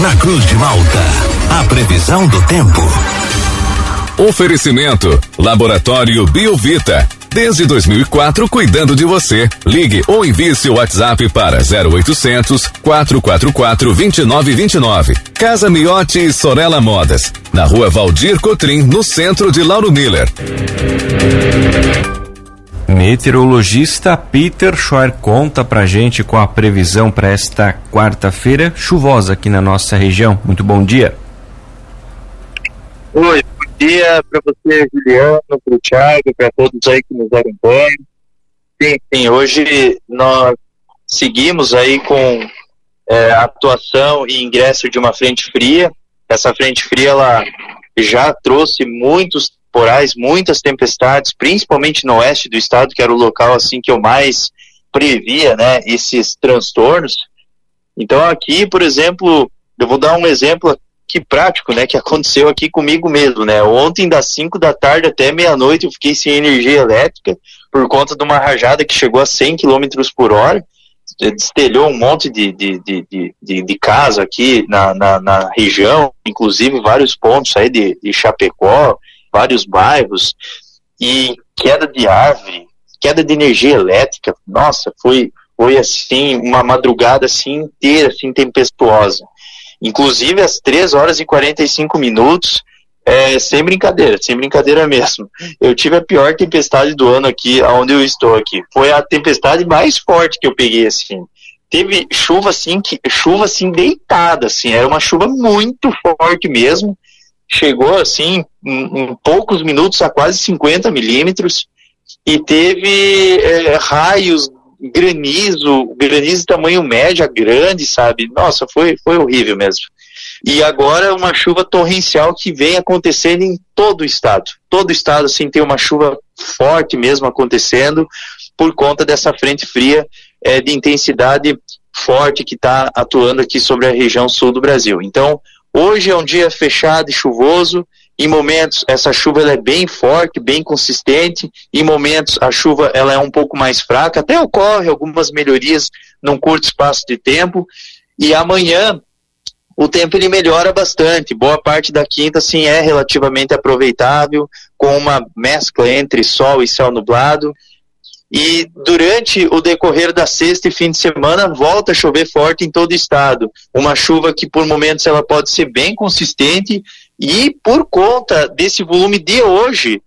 Na Cruz de Malta, a previsão do tempo. Oferecimento: Laboratório Biovita. Desde 2004, cuidando de você. Ligue ou envie seu WhatsApp para 0800 444 2929. Casa Miotti e Sorella Modas. Na rua Valdir Cotrim, no centro de Lauro Miller. Meteorologista Peter Schor conta pra gente com a previsão para esta quarta-feira chuvosa aqui na nossa região. Muito bom dia. Oi, bom dia para você, Juliano, para o Thiago, para todos aí que nos acompanham. Sim, sim, hoje nós seguimos aí com é, atuação e ingresso de uma frente fria. Essa frente fria ela já trouxe muitos temporais, muitas tempestades, principalmente no oeste do estado, que era o local assim que eu mais previa, né, esses transtornos. Então aqui, por exemplo, eu vou dar um exemplo aqui prático, né, que aconteceu aqui comigo mesmo, né? Ontem das 5 da tarde até meia-noite eu fiquei sem energia elétrica por conta de uma rajada que chegou a 100 km por hora destelhou um monte de, de, de, de, de casa aqui na, na, na, região, inclusive vários pontos aí de, de Chapecó, vários bairros, e queda de árvore, queda de energia elétrica, nossa, foi, foi assim, uma madrugada assim inteira, assim, tempestuosa. Inclusive, às 3 horas e 45 minutos, é, sem brincadeira, sem brincadeira mesmo. Eu tive a pior tempestade do ano aqui, onde eu estou aqui. Foi a tempestade mais forte que eu peguei, assim. Teve chuva assim, que, chuva assim deitada, assim, era uma chuva muito forte mesmo chegou assim em, em poucos minutos a quase 50 milímetros e teve é, raios, granizo, granizo tamanho médio, grande, sabe? Nossa, foi, foi horrível mesmo. E agora uma chuva torrencial que vem acontecendo em todo o estado. Todo o estado, assim, tem uma chuva forte mesmo acontecendo por conta dessa frente fria é, de intensidade forte que está atuando aqui sobre a região sul do Brasil. Então, Hoje é um dia fechado e chuvoso. Em momentos essa chuva ela é bem forte, bem consistente. Em momentos a chuva ela é um pouco mais fraca. Até ocorre algumas melhorias num curto espaço de tempo. E amanhã o tempo ele melhora bastante. Boa parte da quinta sim é relativamente aproveitável, com uma mescla entre sol e céu nublado. E durante o decorrer da sexta e fim de semana volta a chover forte em todo o estado. Uma chuva que por momentos ela pode ser bem consistente e por conta desse volume de hoje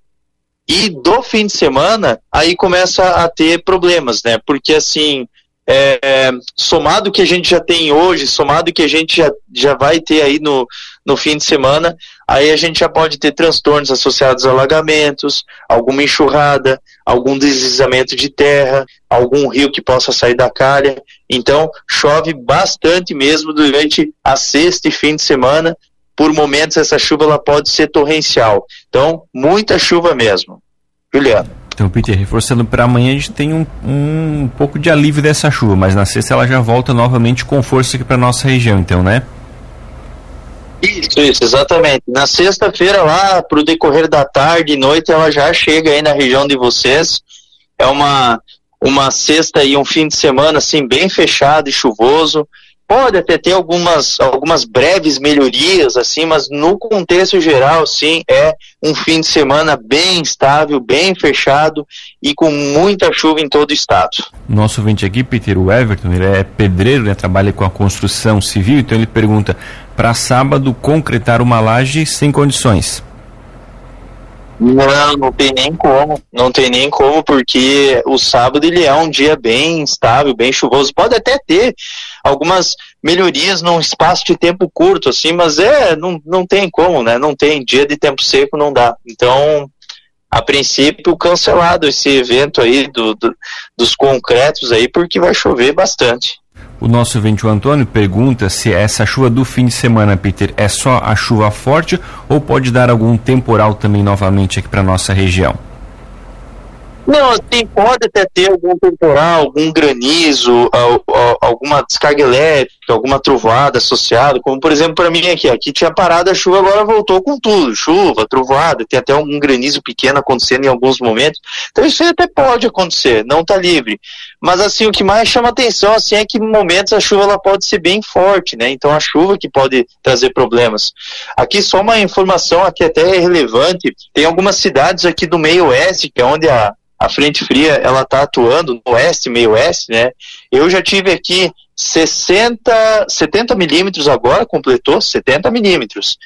e do fim de semana, aí começa a ter problemas, né? Porque assim, é, somado que a gente já tem hoje, somado que a gente já, já vai ter aí no, no fim de semana, aí a gente já pode ter transtornos associados a alagamentos, alguma enxurrada, algum deslizamento de terra, algum rio que possa sair da calha. Então, chove bastante mesmo durante a sexta e fim de semana. Por momentos, essa chuva ela pode ser torrencial. Então, muita chuva mesmo. Juliano. Então, Peter, reforçando para amanhã, a gente tem um, um, pouco de alívio dessa chuva, mas na sexta ela já volta novamente com força aqui para nossa região, então, né? Isso, isso, exatamente. Na sexta-feira, lá, para o decorrer da tarde e noite, ela já chega aí na região de vocês. É uma, uma sexta e um fim de semana, assim, bem fechado e chuvoso. Pode até ter algumas, algumas breves melhorias, assim, mas no contexto geral, sim, é um fim de semana bem estável, bem fechado e com muita chuva em todo o estado. Nosso ouvinte aqui, Peter Everton, ele é pedreiro, né, trabalha com a construção civil, então ele pergunta: para sábado concretar uma laje sem condições? Não, não tem nem como, não tem nem como, porque o sábado ele é um dia bem instável, bem chuvoso. Pode até ter algumas melhorias num espaço de tempo curto, assim, mas é, não, não tem como, né? Não tem, dia de tempo seco não dá. Então, a princípio, cancelado esse evento aí do, do dos concretos aí, porque vai chover bastante. O nosso ouvinte, o Antônio, pergunta se essa chuva do fim de semana, Peter, é só a chuva forte ou pode dar algum temporal também novamente aqui para nossa região? Não, assim, pode até ter algum temporal, algum granizo, alguma descarga elétrica, alguma trovoada associada, como por exemplo para mim aqui, aqui tinha parado a chuva, agora voltou com tudo, chuva, trovoada, tem até algum granizo pequeno acontecendo em alguns momentos, então isso até pode acontecer, não está livre, Mas assim, o que mais chama atenção assim é que em momentos a chuva ela pode ser bem forte, né? Então a chuva que pode trazer problemas. Aqui só uma informação aqui até é relevante. Tem algumas cidades aqui do meio oeste, que é onde a, a frente fria ela está atuando, no oeste, meio oeste, né? Eu já tive aqui 60, 70 milímetros agora, completou 70 milímetros.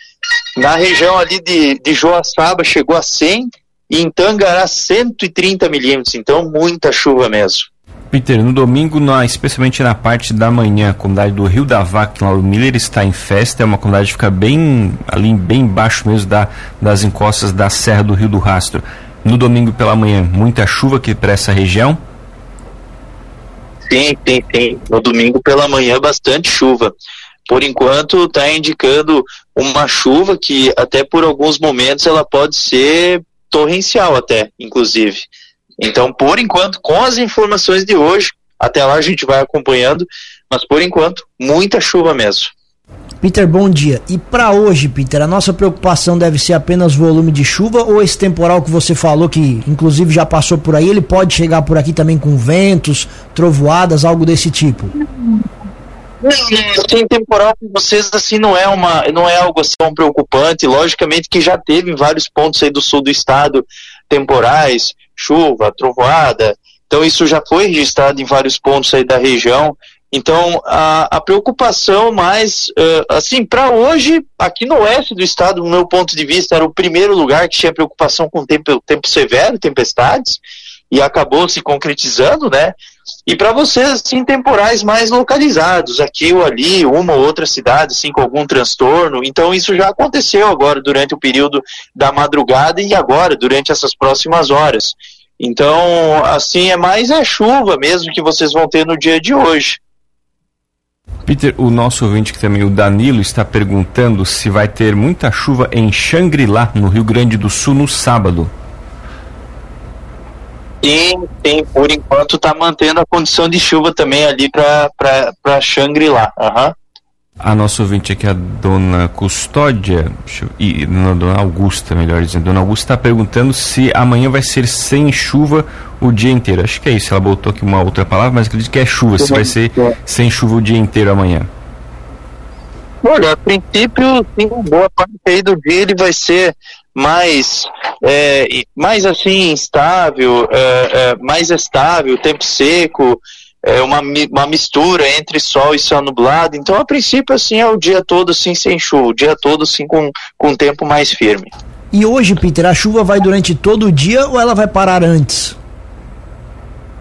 Na região ali de, de Joaçaba chegou a 100 e em Tangará 130 milímetros, então muita chuva mesmo. Peter, no domingo, na, especialmente na parte da manhã, a comunidade do Rio da Vaca, Lauro Miller, está em festa. É uma comunidade que fica bem ali, bem embaixo mesmo da, das encostas da Serra do Rio do Rastro. No domingo pela manhã, muita chuva aqui para essa região? Sim, sim, sim. No domingo pela manhã, bastante chuva. Por enquanto, está indicando uma chuva que, até por alguns momentos, ela pode ser torrencial, até, inclusive. Então, por enquanto, com as informações de hoje, até lá a gente vai acompanhando, mas por enquanto, muita chuva mesmo. Peter, bom dia. E para hoje, Peter, a nossa preocupação deve ser apenas volume de chuva ou esse temporal que você falou que inclusive já passou por aí, ele pode chegar por aqui também com ventos, trovoadas, algo desse tipo? Não, assim, temporal com vocês assim não é uma, não é algo assim tão preocupante. Logicamente que já teve em vários pontos aí do sul do estado temporais, chuva, trovoada. Então isso já foi registrado em vários pontos aí da região. Então a, a preocupação mais, uh, assim, para hoje, aqui no oeste do estado, no meu ponto de vista, era o primeiro lugar que tinha preocupação com tempo, tempo severo, tempestades, e acabou se concretizando, né? E para vocês, assim, temporais mais localizados, aqui ou ali, uma ou outra cidade, assim, com algum transtorno. Então, isso já aconteceu agora durante o período da madrugada e agora, durante essas próximas horas. Então, assim, é mais a chuva mesmo que vocês vão ter no dia de hoje. Peter, o nosso ouvinte que também, o Danilo, está perguntando se vai ter muita chuva em Xangri-Lá, no Rio Grande do Sul, no sábado. Sim, sim, por enquanto está mantendo a condição de chuva também ali para Xangri-Lá. Uhum. A nossa ouvinte aqui, a dona Custódia, e não, dona Augusta, melhor dizendo, dona Augusta está perguntando se amanhã vai ser sem chuva o dia inteiro. Acho que é isso, ela botou aqui uma outra palavra, mas acredito que é chuva, se vai ser sem chuva o dia inteiro amanhã. Olha, a princípio, sim, boa parte aí do dia ele vai ser mais, é, mais assim, instável, é, é, mais estável, tempo seco, é uma, uma mistura entre sol e céu nublado. Então, a princípio, assim, é o dia todo assim sem chuva, o dia todo assim com, com tempo mais firme. E hoje, Peter, a chuva vai durante todo o dia ou ela vai parar antes?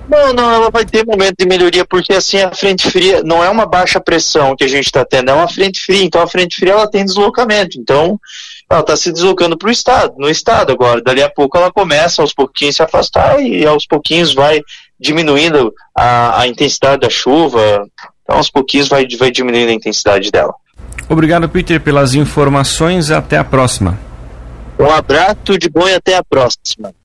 Não, não, ela vai ter momento de melhoria, porque assim a frente fria não é uma baixa pressão que a gente está tendo, é uma frente fria. Então a frente fria ela tem deslocamento. Então ela está se deslocando para o estado, no estado agora. Dali a pouco ela começa aos pouquinhos se afastar e aos pouquinhos vai diminuindo a, a intensidade da chuva. Então aos pouquinhos vai, vai diminuindo a intensidade dela. Obrigado, Peter, pelas informações. Até a próxima. Um abraço de bom e até a próxima.